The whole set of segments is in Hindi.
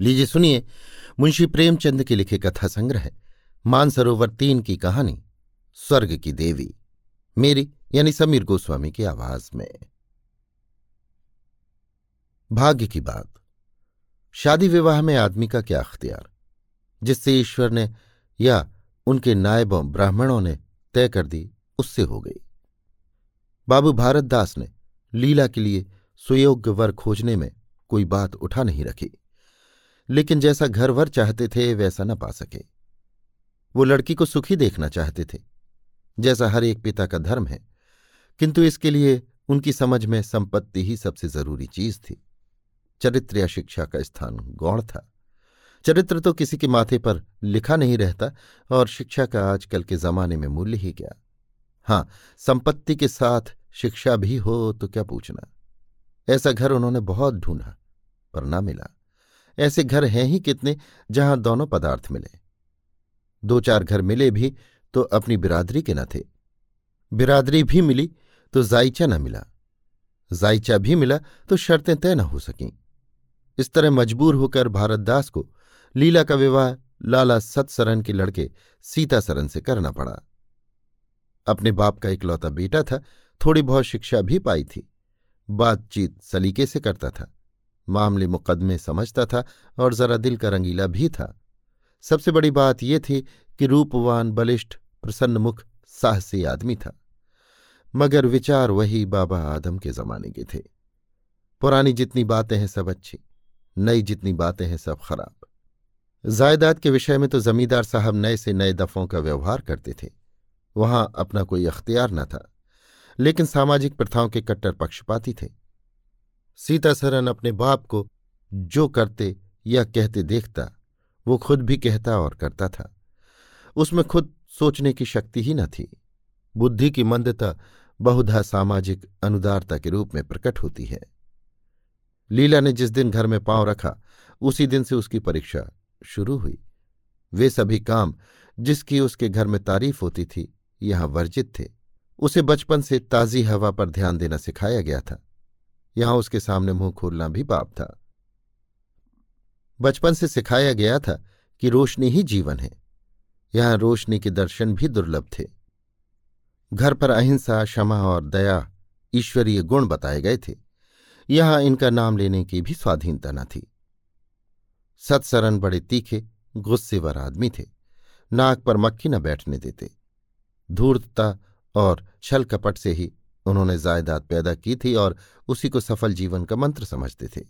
लीजिए सुनिए, मुंशी प्रेमचंद के लिखे कथा संग्रह मानसरोवर तीन की कहानी, स्वर्ग की देवी, मेरी यानी समीर गोस्वामी की आवाज़ में। भाग्य की बात, शादी विवाह में आदमी का क्या अख्तियार, जिससे ईश्वर ने या उनके नायबों ब्राह्मणों ने तय कर दी, उससे हो गई। बाबू भारत दास ने लीला के लिए सुयोग्य वर खोजने में कोई बात उठा नहीं रखी। लेकिन जैसा घर वर चाहते थे, वैसा न पा सके। वो लड़की को सुखी देखना चाहते थे, जैसा हर एक पिता का धर्म है, किंतु इसके लिए उनकी समझ में संपत्ति ही सबसे ज़रूरी चीज़ थी। चरित्र या शिक्षा का स्थान गौण था। चरित्र तो किसी के माथे पर लिखा नहीं रहता, और शिक्षा का आजकल के जमाने में मूल्य ही क्या? हाँ संपत्ति के साथ शिक्षा भी हो तो क्या पूछना? ऐसा घर उन्होंने बहुत ढूंढा, पर ना मिला। ऐसे घर हैं ही कितने जहाँ दोनों पदार्थ मिले। दो चार घर मिले भी तो अपनी बिरादरी के न थे। बिरादरी भी मिली तो जायचा न मिला। जायचा भी मिला तो शर्तें तय न हो सकीं। इस तरह मजबूर होकर भारतदास को लीला का विवाह लाला सतसरन के लड़के सीता सरन से करना पड़ा। अपने बाप का इकलौता बेटा था, थोड़ी बहुत शिक्षा भी पाई थी। बातचीत सलीके से करता था। मामले मुकदमे समझता था और जरा दिल का रंगीला भी था। सबसे बड़ी बात यह थी कि रूपवान, बलिष्ठ प्रसन्नमुख साहसी आदमी था। मगर विचार वही बाबा आदम के जमाने के थे। पुरानी जितनी बातें हैं सब अच्छी, नई जितनी बातें हैं सब खराब। जायदाद के विषय में तो जमींदार साहब नए से नए दफों का व्यवहार करते थे। वहाँ अपना कोई अख्तियार न था, लेकिन सामाजिक प्रथाओं के कट्टर पक्षपाती थे। सीता सरन अपने बाप को जो करते या कहते देखता, वो खुद भी कहता और करता था। उसमें खुद सोचने की शक्ति ही न थी। बुद्धि की मंदता बहुधा सामाजिक अनुदारता के रूप में प्रकट होती है। लीला ने जिस दिन घर में पाँव रखा, उसी दिन से उसकी परीक्षा शुरू हुई। वे सभी काम जिसकी उसके घर में तारीफ़ होती थी, यहाँ वर्जित थे। उसे बचपन से ताजी हवा पर ध्यान देना सिखाया गया था। यहाँ उसके सामने मुँह खोलना भी पाप था। बचपन से सिखाया गया था कि रोशनी ही जीवन है। यहाँ रोशनी के दर्शन भी दुर्लभ थे। घर पर अहिंसा, क्षमा और दया ईश्वरीय गुण बताए गए थे। यहाँ इनका नाम लेने की भी स्वाधीनता न थी। सत्सरन बड़े तीखे, गुस्सेवर आदमी थे। नाक पर मक्खी न बैठने देते। धूर्तता और छल कपट से ही उन्होंने जायदाद पैदा की थी और उसी को सफल जीवन का मंत्र समझते थे।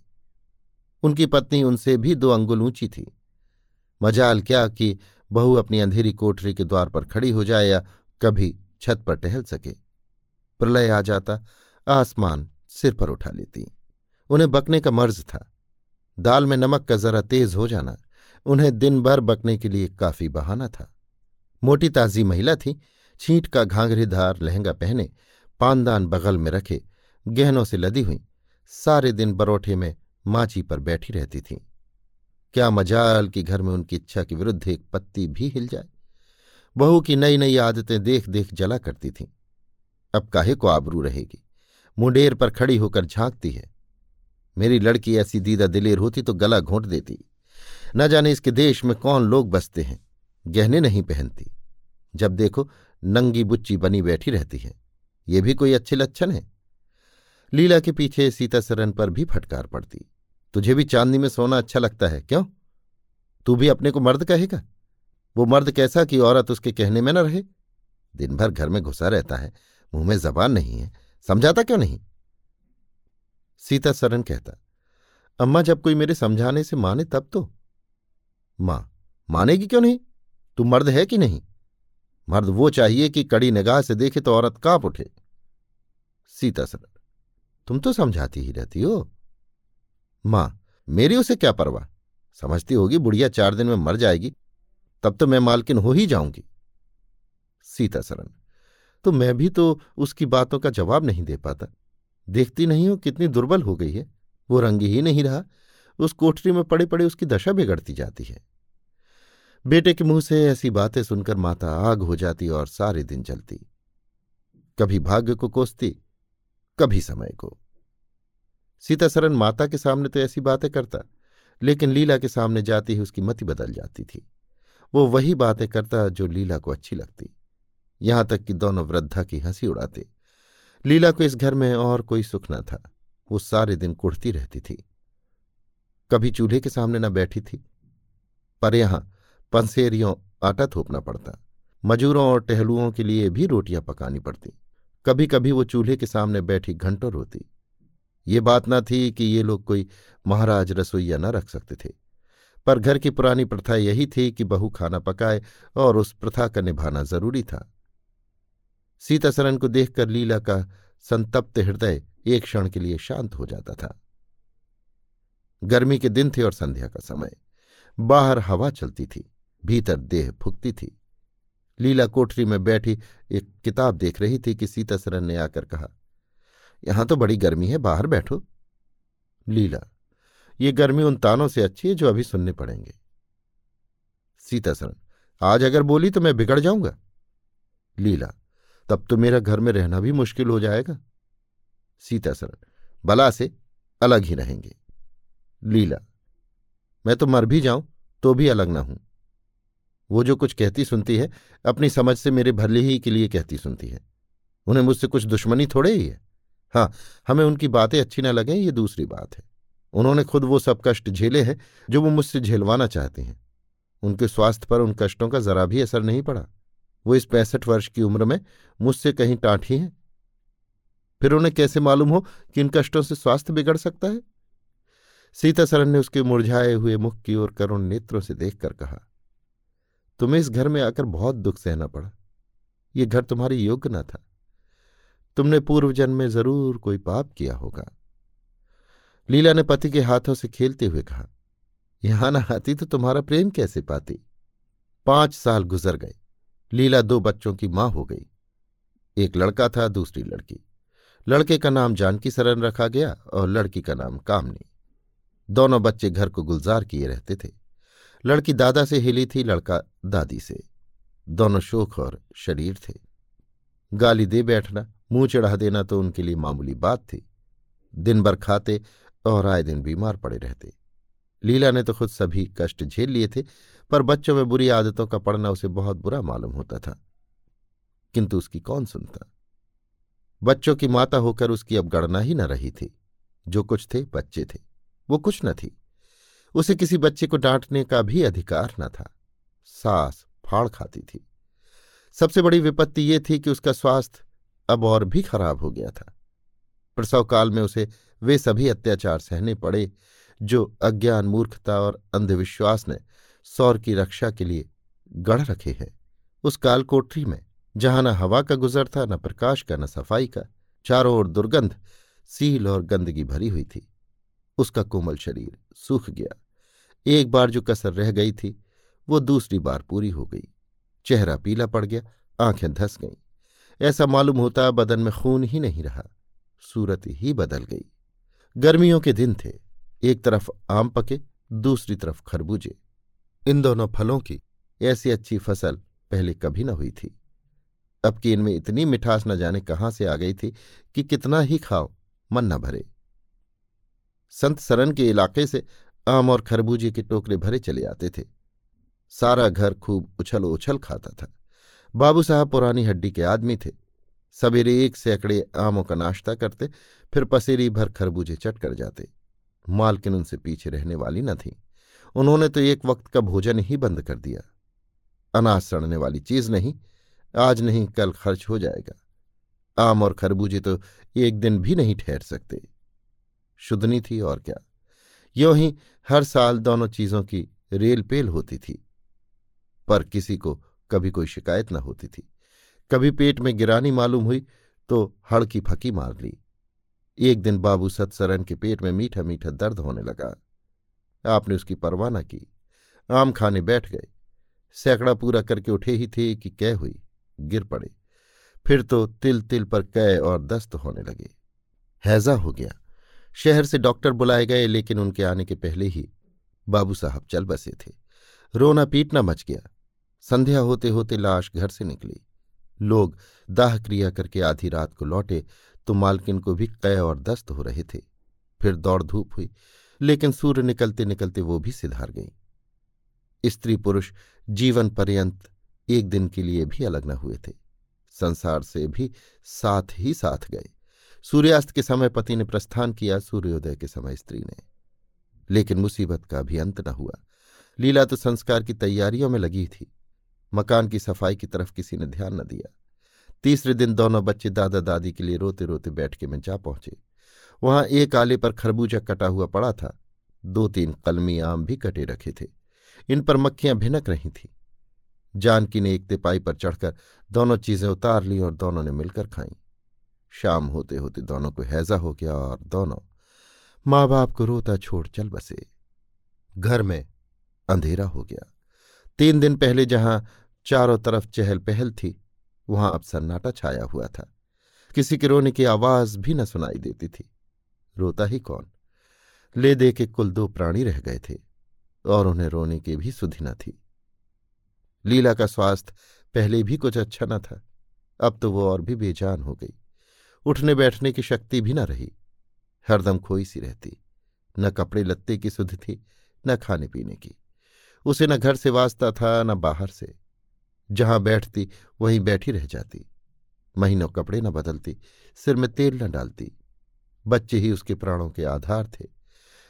उनकी पत्नी उनसे भी दो अंगुल ऊँची थी। मजाल क्या कि बहू अपनी अंधेरी कोठरी के द्वार पर खड़ी हो जाए या कभी छत पर टहल सके। प्रलय आ जाता, आसमान सिर पर उठा लेती। उन्हें बकने का मर्ज था। दाल में नमक का जरा तेज हो जाना, उन्हें दिन भर बकने के लिए काफ़ी बहाना था। मोटी ताजी महिला थी, छींट का घाघरेदार लहंगा पहने पानदान बगल में रखे गहनों से लदी हुई, सारे दिन बरोठे में माची पर बैठी रहती थीं। क्या मजाल कि घर में उनकी इच्छा के विरुद्ध एक पत्ती भी हिल जाए। बहू की नई नई आदतें देख देख जला करती थीं। अब काहे को आबरू रहेगी? मुंडेर पर खड़ी होकर झांकती है। मेरी लड़की ऐसी दीदा दिलेर होती तो गला घोंट देती। न जाने इसके देश में कौन लोग बसते हैं। गहने नहीं पहनती। जब देखो नंगी बुच्ची बनी बैठी रहती है। ये भी कोई अच्छे लक्षण है? लीला के पीछे सीता सरन पर भी फटकार पड़ती। तुझे भी चांदनी में सोना अच्छा लगता है, क्यों? तू भी अपने को मर्द कहेगा। वो मर्द कैसा कि औरत उसके कहने में न रहे? दिन भर घर में घुसा रहता है, मुँह में जबान नहीं है। समझाता क्यों नहीं? सीता सरन कहता, अम्मा, जब कोई मेरे समझाने से माने तब तो। माँ, मानेगी क्यों नहीं? तू मर्द है कि नहीं? मर्द वो चाहिए कि कड़ी निगाह से देखे तो औरत काँप उठे। सीता सरन तुम तो समझाती ही रहती हो। माँ, मेरी उसे क्या परवाह? समझती होगी, बुढ़िया चार दिन में मर जाएगी, तब तो मैं मालकिन हो ही जाऊँगी। सीता सरन तो मैं भी तो उसकी बातों का जवाब नहीं दे पाता। देखती नहीं हो कितनी दुर्बल हो गई है। वो रंगी ही नहीं रहा। उस कोठरी में पड़े पड़े उसकी दशा बिगड़ती जाती है। बेटे के मुँह से ऐसी बातें सुनकर माता आग हो जाती और सारे दिन चलती। कभी भाग्य को कोसती, कभी समय को। सीता माता के सामने तो ऐसी बातें करता, लेकिन लीला के सामने जाती ही उसकी मति बदल जाती थी। वो वही बातें करता जो लीला को अच्छी लगती। यहाँ तक कि दोनों वृद्धा की हँसी उड़ाते। लीला को इस घर में और कोई सुख न था। वो सारे दिन कुड़ती रहती थी। कभी चूल्हे के सामने न बैठी थी। पर यहाँ पंसेरियों आटा थोपना पड़ता। मजूरों और टहलुओं के लिए भी रोटियाँ पकानी पड़ती। कभी कभी वो चूल्हे के सामने बैठी घंटों रोती। ये बात न थी कि ये लोग कोई महाराज रसोईया न रख सकते थे। पर घर की पुरानी प्रथा यही थी कि बहू खाना पकाए और उस प्रथा का निभाना ज़रूरी था। सीतासरन को देखकर लीला का संतप्त हृदय एक क्षण के लिए शांत हो जाता था। गर्मी के दिन थे और संध्या का समय। बाहर हवा चलती थी। भीतर देह फुकती थी। लीला कोठरी में बैठी एक किताब देख रही थी कि सीतासरन ने आकर कहा, यहाँ तो बड़ी गर्मी है, बाहर बैठो। लीला, ये गर्मी उन तानों से अच्छी है जो अभी सुनने पड़ेंगे। सीतासरन आज अगर बोली तो मैं बिगड़ जाऊँगा। लीला, तब तो मेरा घर में रहना भी मुश्किल हो जाएगा। सीतासरन बला से अलग ही रहेंगे। लीला, मैं तो मर भी जाऊँ तो भी अलग ना हूँ। वो जो कुछ कहती सुनती है, अपनी समझ से मेरे भले ही के लिए कहती सुनती है। उन्हें मुझसे कुछ दुश्मनी थोड़े ही है। हाँ हमें उनकी बातें अच्छी ना लगें, ये दूसरी बात है। उन्होंने खुद वो सब कष्ट झेले हैं, जो वो मुझसे झेलवाना चाहते हैं। उनके स्वास्थ्य पर उन कष्टों का जरा भी असर नहीं पड़ा। वो इस पैंसठ वर्ष की उम्र में मुझसे कहीं टाँठी हैं। फिर उन्हें कैसे मालूम हो कि इन कष्टों से स्वास्थ्य बिगड़ सकता है? सीतासरन ने उसके मुरझाए हुए मुख की ओर करुण नेत्रों से देखकर कहा तुम्हें इस घर में आकर बहुत दुख सहना पड़ा। ये घर तुम्हारे योग्य न था। तुमने पूर्व जन्म में ज़रूर कोई पाप किया होगा। लीला ने पति के हाथों से खेलते हुए कहा, यहाँ न आती तो तुम्हारा प्रेम कैसे पाती? पाँच साल गुजर गए। लीला दो बच्चों की माँ हो गई। एक लड़का था, दूसरी लड़की। लड़के का नाम जानकी सरन रखा गया और लड़की का नाम कामनी। दोनों बच्चे घर को गुलजार किए रहते थे। लड़की दादा से हिली थी, लड़का दादी से। दोनों शोक और शरीर थे। गाली दे बैठना, मुँह चढ़ा देना तो उनके लिए मामूली बात थी। दिन भर खाते और आए दिन बीमार पड़े रहते। लीला ने तो खुद सभी कष्ट झेल लिए थे, पर बच्चों में बुरी आदतों का पड़ना उसे बहुत बुरा मालूम होता था। किंतु उसकी कौन सुनता? बच्चों की माता होकर उसकी अब गणना ही न रही थी। जो कुछ थे, बच्चे थे। वो कुछ न थी। उसे किसी बच्चे को डांटने का भी अधिकार न था। सास फाड़ खाती थी। सबसे बड़ी विपत्ति ये थी कि उसका स्वास्थ्य अब और भी खराब हो गया था। प्रसव काल में उसे वे सभी अत्याचार सहने पड़े, जो अज्ञान मूर्खता और अंधविश्वास ने सौर की रक्षा के लिए गढ़ रखे हैं। उस काल कोठरी में, जहाँ न हवा का गुजर था न प्रकाश का, न सफ़ाई का, चारों ओर दुर्गंध, सील और गंदगी भरी हुई थी। उसका कोमल शरीर सूख गया। एक बार जो कसर रह गई थी, वो दूसरी बार पूरी हो गई। चेहरा पीला पड़ गया, आँखें धस गईं। ऐसा मालूम होता बदन में खून ही नहीं रहा, सूरत ही बदल गई। गर्मियों के दिन थे, एक तरफ़ आम पके, दूसरी तरफ़ खरबूजे। इन दोनों फलों की ऐसी अच्छी फ़सल पहले कभी न हुई थी। अब कि इनमें इतनी मिठास न जाने कहाँ से आ गई थी कि कितना ही खाओ, मन न भरे। संत सरन के इलाके से आम और खरबूजे के टोकरे भरे चले आते थे। सारा घर खूब उछल उछल खाता था। बाबू साहब पुरानी हड्डी के आदमी थे। सवेरे एक सैकड़े आमों का नाश्ता करते, फिर पसेरी भर खरबूजे चट कर जाते। मालकिन उनसे पीछे रहने वाली न थी। उन्होंने तो एक वक्त का भोजन ही बंद कर दिया। अनाज सड़ने वाली चीज़ नहीं, आज नहीं कल खर्च हो जाएगा। आम और खरबूजे तो एक दिन भी नहीं ठहर सकते। शुद्धनी थी और क्या। यो ही हर साल दोनों चीज़ों की रेल पेल होती थी। पर किसी को कभी कोई शिकायत न होती थी। कभी पेट में गिरानी मालूम हुई तो हड़की फकी मार ली। एक दिन बाबू सतसरन के पेट में मीठा मीठा दर्द होने लगा। आपने उसकी परवाह न की। आम खाने बैठ गए। सैकड़ा पूरा करके उठे ही थे कि कै हुई। गिर पड़े। फिर तो तिल तिल पर कै और दस्त होने लगे। हैजा हो गया। शहर से डॉक्टर बुलाए गए, लेकिन उनके आने के पहले ही बाबू साहब चल बसे थे। रोना पीटना मच गया। संध्या होते होते लाश घर से निकली। लोग दाह क्रिया करके आधी रात को लौटे तो मालकिन को भी कै और दस्त हो रहे थे। फिर दौड़ धूप हुई, लेकिन सूर्य निकलते निकलते वो भी सिधार गई। स्त्री पुरुष जीवन पर्यंत एक दिन के लिए भी अलग न हुए थे। संसार से भी साथ ही साथ गए। सूर्यास्त के समय पति ने प्रस्थान किया, सूर्योदय के समय स्त्री ने। लेकिन मुसीबत का भी अंत न हुआ। लीला तो संस्कार की तैयारियों में लगी थी। मकान की सफ़ाई की तरफ़ किसी ने ध्यान न दिया। तीसरे दिन दोनों बच्चे दादा दादी के लिए रोते रोते बैठके में जा पहुँचे। वहाँ एक आले पर खरबूजा कटा हुआ पड़ा था। दो तीन कलमी आम भी कटे रखे थे। इन पर मक्खियाँ भिनक रही थीं। जानकी ने एक तिपाई पर चढ़कर दोनों चीज़ें उतार ली और दोनों ने मिलकर खाईं। शाम होते होते दोनों को हैजा हो गया और दोनों माँ बाप को रोता छोड़ चल बसे। घर में अंधेरा हो गया। तीन दिन पहले जहाँ चारों तरफ़ चहल पहल थी, वहाँ अब सन्नाटा छाया हुआ था। किसी के रोने की आवाज़ भी न सुनाई देती थी। रोता ही कौन? ले दे के कुल दो प्राणी रह गए थे और उन्हें रोने की भी सुधि न थी। लीला का स्वास्थ्य पहले भी कुछ अच्छा न था, अब तो वो और भी बेजान हो गई। उठने बैठने की शक्ति भी न रही। हरदम खोई सी रहती। न कपड़े लत्ते की सुध थी, न खाने पीने की। उसे न घर से वास्ता था, न बाहर से। जहाँ बैठती, वहीं बैठी रह जाती। महीनों कपड़े न बदलती, सिर में तेल न डालती। बच्चे ही उसके प्राणों के आधार थे।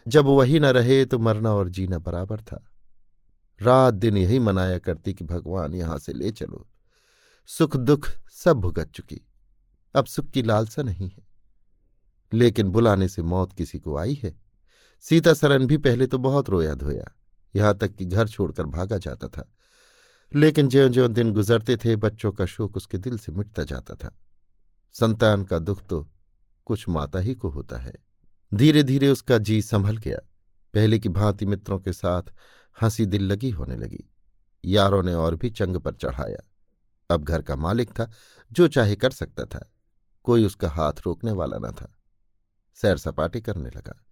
जब वही न रहे तो मरना और जीना बराबर था। रात दिन यही मनाया करती कि, भगवान यहाँ से ले चलो। सुख दुख सब भुगत चुकी। अब सुख की लालसा नहीं है। लेकिन बुलाने से मौत किसी को आई है। सीता सरन भी पहले तो बहुत रोया धोया, यहाँ तक कि घर छोड़कर भागा जाता था। लेकिन ज्यो ज्यो दिन गुजरते थे, बच्चों का शोक उसके दिल से मिटता जाता था। संतान का दुख तो कुछ माता ही को होता है। धीरे धीरे उसका जी संभल गया। पहले की भांति मित्रों के साथ हँसी दिल लगी होने लगी। यारों ने और भी चंग पर चढ़ाया। अब घर का मालिक था, जो चाहे कर सकता था। कोई उसका हाथ रोकने वाला न था। सैर सपाटे करने लगा।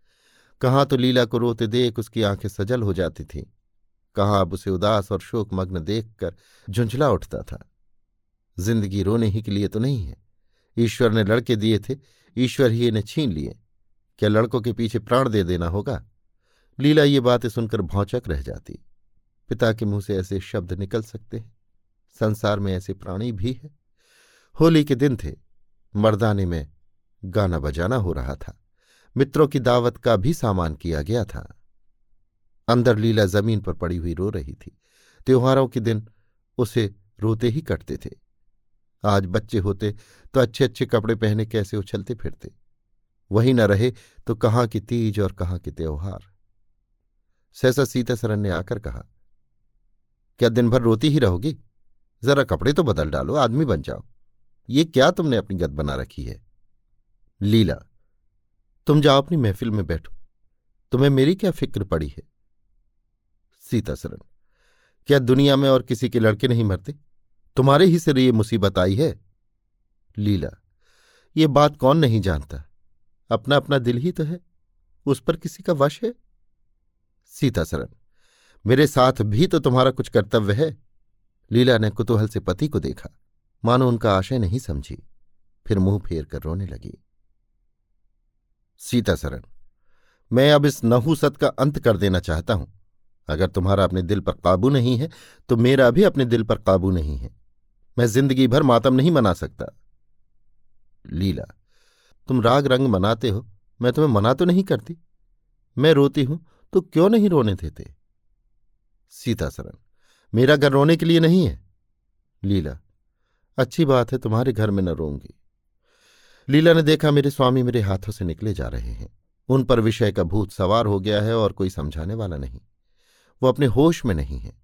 कहाँ तो लीला को रोते देख उसकी आँखें सजल हो जाती थीं। कहाँ अब उसे उदास और शोकमग्न देखकर झुंझला उठता था। ज़िंदगी रोने ही के लिए तो नहीं है। ईश्वर ने लड़के दिए थे, ईश्वर ही इन्हें छीन लिए। क्या लड़कों के पीछे प्राण दे देना होगा? लीला ये बातें सुनकर भौचक रह जाती। पिता के मुँह से ऐसे शब्द निकल सकते हैं। संसार में ऐसे प्राणी भी है। होली के दिन थे। मर्दाने में गाना बजाना हो रहा था। मित्रों की दावत का भी सामान किया गया था। अंदर लीला ज़मीन पर पड़ी हुई रो रही थी। त्योहारों के दिन उसे रोते ही कटते थे। आज बच्चे होते तो अच्छे अच्छे कपड़े पहने कैसे उछलते फिरते। वही न रहे तो कहाँ की तीज और कहाँ के त्योहार। सहसा सीतासरन ने आकर कहा, क्या दिन भर रोती ही रहोगी? जरा कपड़े तो बदल डालो, आदमी बन जाओ। ये क्या तुमने अपनी गद बना रखी है? लीला, तुम जाओ अपनी महफिल में बैठो। तुम्हें मेरी क्या फ़िक्र पड़ी है? सीतासरन क्या दुनिया में और किसी के लड़के नहीं मरते? तुम्हारे ही सिर ये मुसीबत आई है? लीला, ये बात कौन नहीं जानता? अपना अपना दिल ही तो है। उस पर किसी का वश है? सीतासरन मेरे साथ भी तो तुम्हारा कुछ कर्तव्य है। लीला ने कुतूहल से पति को देखा। मानो उनका आशय नहीं समझी। फिर मुँह फेर कर रोने लगी। सीतासरन मैं अब इस नहुसत का अंत कर देना चाहता हूँ। अगर तुम्हारा अपने दिल पर काबू नहीं है तो मेरा भी अपने दिल पर काबू नहीं है। मैं ज़िंदगी भर मातम नहीं मना सकता। लीला, तुम राग रंग मनाते हो, मैं तुम्हें मना तो नहीं करती। मैं रोती हूँ तो क्यों नहीं रोने देते? सीतासरन मेरा घर रोने के लिए नहीं है। लीला अच्छी बात है, तुम्हारे घर में न रोऊँगी। लीला ने देखा, मेरे स्वामी मेरे हाथों से निकले जा रहे हैं। उन पर विषय का भूत सवार हो गया है और कोई समझाने वाला नहीं। वो अपने होश में नहीं है।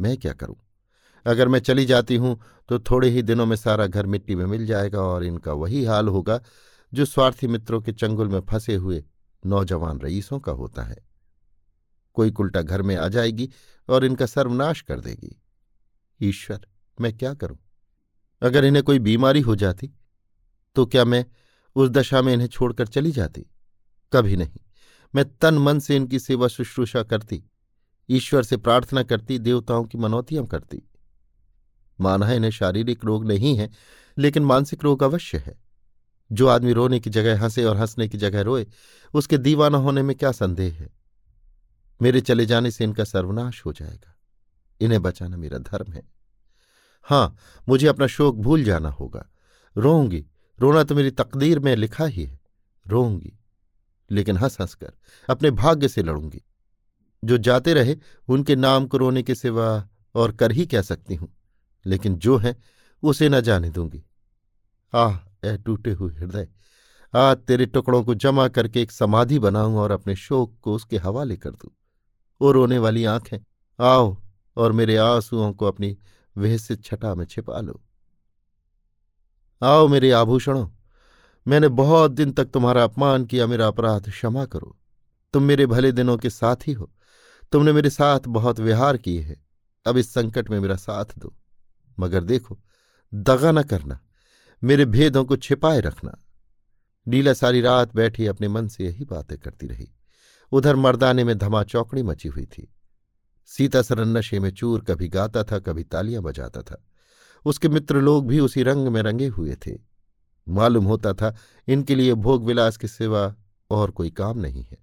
मैं क्या करूँ? अगर मैं चली जाती हूँ तो थोड़े ही दिनों में सारा घर मिट्टी में मिल जाएगा और इनका वही हाल होगा, जो स्वार्थी मित्रों के चंगुल में फंसे हुए नौजवान रईसों का होता है। कोई कुल्टा घर में आ जाएगी और इनका सर्वनाश कर देगी। ईश्वर, मैं क्या करूँ? अगर इन्हें कोई बीमारी हो जाती तो क्या मैं उस दशा में इन्हें छोड़कर चली जाती? कभी नहीं। मैं तन मन से इनकी सेवा शुश्रूषा करती, ईश्वर से प्रार्थना करती, देवताओं की मनौतियाँ करती। माना इन्हें शारीरिक रोग नहीं है, लेकिन मानसिक रोग अवश्य है। जो आदमी रोने की जगह हंसे और हंसने की जगह रोए, उसके दीवाना होने में क्या संदेह है? मेरे चले जाने से इनका सर्वनाश हो जाएगा। इन्हें बचाना मेरा धर्म है। हाँ, मुझे अपना शोक भूल जाना होगा। रोऊँगी, रोना तो मेरी तकदीर में लिखा ही है। रोऊँगी, लेकिन हंस हंसकर अपने भाग्य से लड़ूँगी। जो जाते रहे, उनके नाम को रोने के सिवा और कर ही कह सकती हूँ? लेकिन जो है, उसे न जाने दूँगी। आह ए टूटे हुए हृदय, आज तेरे टुकड़ों को जमा करके एक समाधि बनाऊँ और अपने शोक को उसके हवाले कर दूँ। वो रोने वाली आँखें, आओ और मेरे आंसुओं को अपनी विहसित छटा में छिपा लो। आओ मेरे आभूषणों, मैंने बहुत दिन तक तुम्हारा अपमान किया, मेरा अपराध क्षमा करो। तुम मेरे भले दिनों के साथ ही हो तुमने मेरे साथ बहुत विहार किए हैं, अब इस संकट में मेरा साथ दो। मगर देखो, दगा न करना, मेरे भेदों को छिपाए रखना। लीला सारी रात बैठी अपने मन से यही बातें करती रही। उधर मर्दाने में धमा चौकड़ी मची हुई थी। सीता सरन नशे में चूर, कभी गाता था, कभी तालियाँ बजाता था। उसके मित्र लोग भी उसी रंग में रंगे हुए थे। मालूम होता था, इनके लिए भोग विलास के सिवा और कोई काम नहीं है।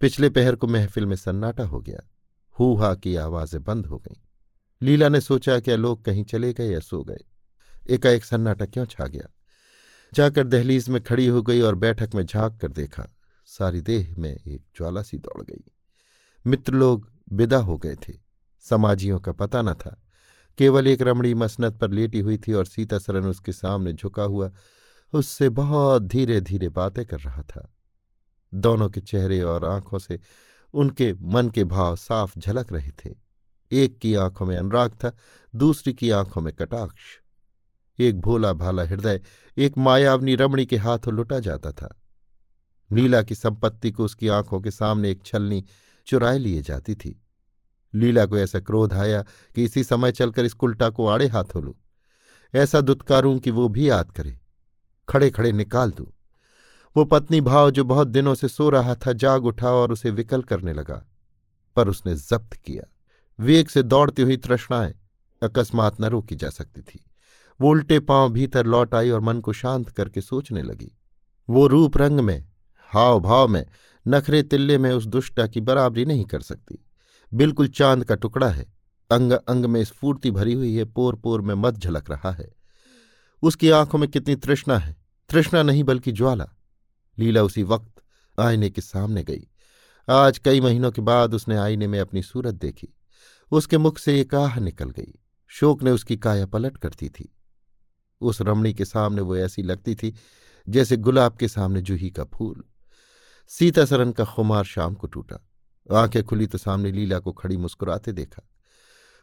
पिछले पहर को महफिल में सन्नाटा हो गया। हु की आवाज़ें बंद हो गईं। लीला ने सोचा क्या लोग कहीं चले गए या सो गए। एकाएक सन्नाटा क्यों छा गया? जाकर दहलीज में खड़ी हो गई और बैठक में झाँक कर देखा। सारी देह में एक ज्वाला सी दौड़ गई। मित्र लोग विदा हो गए थे। समाजियों का पता न था। केवल एक रमणी मसनत पर लेटी हुई थी और सीता उसके सामने झुका हुआ, उससे बहुत धीरे धीरे बातें कर रहा था। दोनों के चेहरे और आँखों से उनके मन के भाव साफ़ झलक रहे थे। एक की आँखों में अनुराग था, दूसरी की आँखों में कटाक्ष। एक भोला भाला हृदय, एक मायावनी रमणी के हाथों लुटा जाता था। लीला की संपत्ति को उसकी आँखों के सामने एक छलनी चुराए लिए जाती थी। लीला को ऐसा क्रोध आया कि इसी समय चलकर इस कुल्टा को आड़े हाथों लू। ऐसा दुत्कारूं कि वो भी याद करे। खड़े खड़े निकाल दूँ। वो पत्नी भाव जो बहुत दिनों से सो रहा था, जाग उठा और उसे विकल करने लगा। पर उसने जब्त किया। वेग से दौड़ती हुई तृष्णाएँ अकस्मात न रोकी जा सकती थी। वो उल्टे पाँव भीतर लौट आई और मन को शांत करके सोचने लगी। वो रूप रंग में हाव भाव में नखरे तिल्ले में उस दुष्टा की बराबरी नहीं कर सकती। बिल्कुल चाँद का टुकड़ा है। अंग अंग में स्फूर्ति भरी हुई है पोर पोर में मत झलक रहा है। उसकी आँखों में कितनी तृष्णा है। तृष्णा नहीं बल्कि ज्वाला। लीला उसी वक्त आईने के सामने गई। आज कई महीनों के बाद उसने आईने में अपनी सूरत देखी। उसके मुख से एक आह निकल गई। शोक ने उसकी काया पलट करती थी। उस रमणी के सामने वो ऐसी लगती थी जैसे गुलाब के सामने जूही का फूल। सीता सरन का खुमार शाम को टूटा। आँखें खुली तो सामने लीला को खड़ी मुस्कुराते देखा।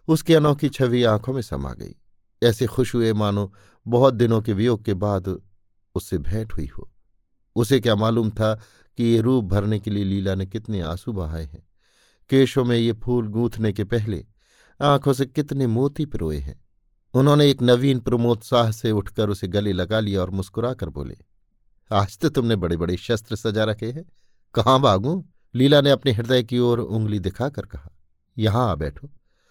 उसकी अनोखी छवि आँखों में समा गई। ऐसे खुश हुए मानो बहुत दिनों के वियोग के बाद उससे भेंट हुई हो। उसे क्या मालूम था कि ये रूप भरने के लिए लीला ने कितने आँसू बहाए हैं। केशों में ये फूल गूंथने के पहले आँखों से कितने मोती पिरोए हैं। उन्होंने एक नवीन प्रमोत्साह से उठकर उसे गले लगा लिया और मुस्कुरा कर बोले आज तो तुमने बड़े बड़े शस्त्र सजा रखे हैं। कहाँ भागू? लीला ने अपने हृदय की ओर उंगली दिखाकर कहा, यहाँ आ बैठो।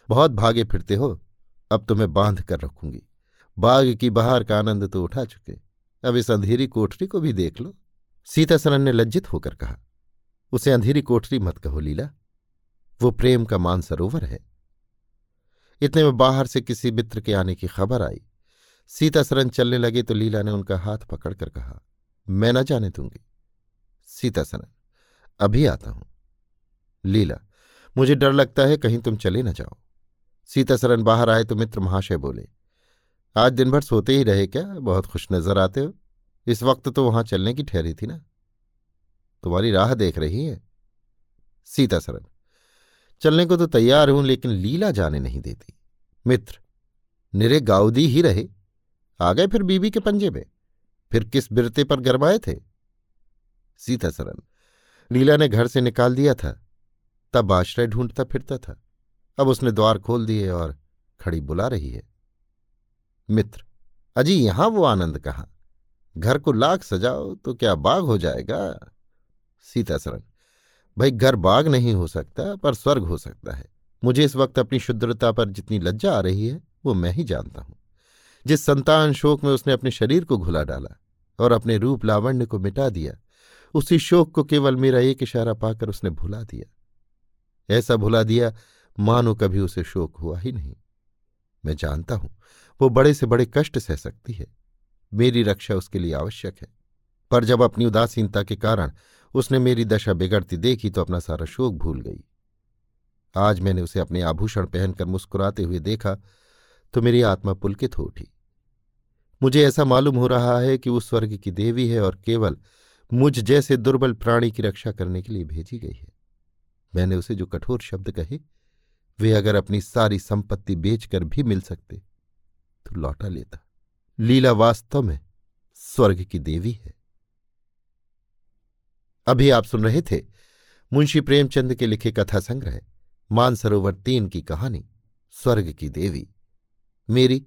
बहुत भागे फिरते हो, अब तुम्हें बाँध कर रखूँगी। बाग की बहार का आनंद तो उठा चुके। अब इस अंधेरी कोठरी को भी देख लो। सीता सरन ने लज्जित होकर कहा, उसे अंधेरी कोठरी मत कहो, लीला। वो प्रेम का मानसरोवर है। इतने में बाहर से किसी मित्र के आने की खबर आई। सीता सरन चलने लगे तो लीला ने उनका हाथ पकड़कर कहा मैं न जाने दूँगी। सीता सरन अभी आता हूँ। लीला, मुझे डर लगता है कहीं तुम चले न जाओ। सीता सरन बाहर आए तो मित्र महाशय बोले, आज दिन भर सोते ही रहे क्या? बहुत खुश नज़र आते हो। इस वक्त तो वहाँ चलने की ठहरी थी ना। तुम्हारी राह देख रही है। सीता सरन चलने को तो तैयार हूँ लेकिन लीला जाने नहीं देती। मित्र, निरे गाउदी ही रहे। आ गए फिर बीबी के पंजे में। फिर किस बिरते पर गरमाए थे? सीता सरन। लीला ने घर से निकाल दिया था। तब आश्रय ढूंढता फिरता था। अब उसने द्वार खोल दिए और खड़ी बुला रही है। मित्र, अजी यहाँ वो आनंद कहाँ? घर को लाख सजाओ तो क्या बाग हो जाएगा? सीता सरन। भाई घर बाग नहीं हो सकता, पर स्वर्ग हो सकता है। मुझे इस वक्त अपनी शुद्रता पर जितनी लज्जा आ रही है, वो मैं ही जानता हूँ। जिस संतान शोक में उसने अपने शरीर को घुला डाला और अपने रूप लावण्य को मिटा दिया, उसी शोक को केवल मेरा एक इशारा पाकर उसने भुला दिया। ऐसा भुला दिया, मानो कभी उसे शोक हुआ ही नहीं। मैं जानता हूँ, वो बड़े से बड़े कष्ट सह सकती है। मेरी रक्षा उसके लिए आवश्यक है। पर जब अपनी उदासीनता के कारण उसने मेरी दशा बिगड़ती देखी तो अपना सारा शोक भूल गई। आज मैंने उसे अपने आभूषण पहनकर मुस्कुराते हुए देखा तो मेरी आत्मा पुलकित हो उठी। मुझे ऐसा मालूम हो रहा है कि वो स्वर्ग की देवी है और केवल मुझ जैसे दुर्बल प्राणी की रक्षा करने के लिए भेजी गई है। मैंने उसे जो कठोर शब्द कहे, वे अगर अपनी सारी संपत्ति बेचकर भी मिल सकते तो लौटा लेता। लीला वास्तव में स्वर्ग की देवी है। अभी आप सुन रहे थे मुंशी प्रेमचंद के लिखे कथा संग्रह, मानसरोवर तीन की कहानी, स्वर्ग की देवी। मेरी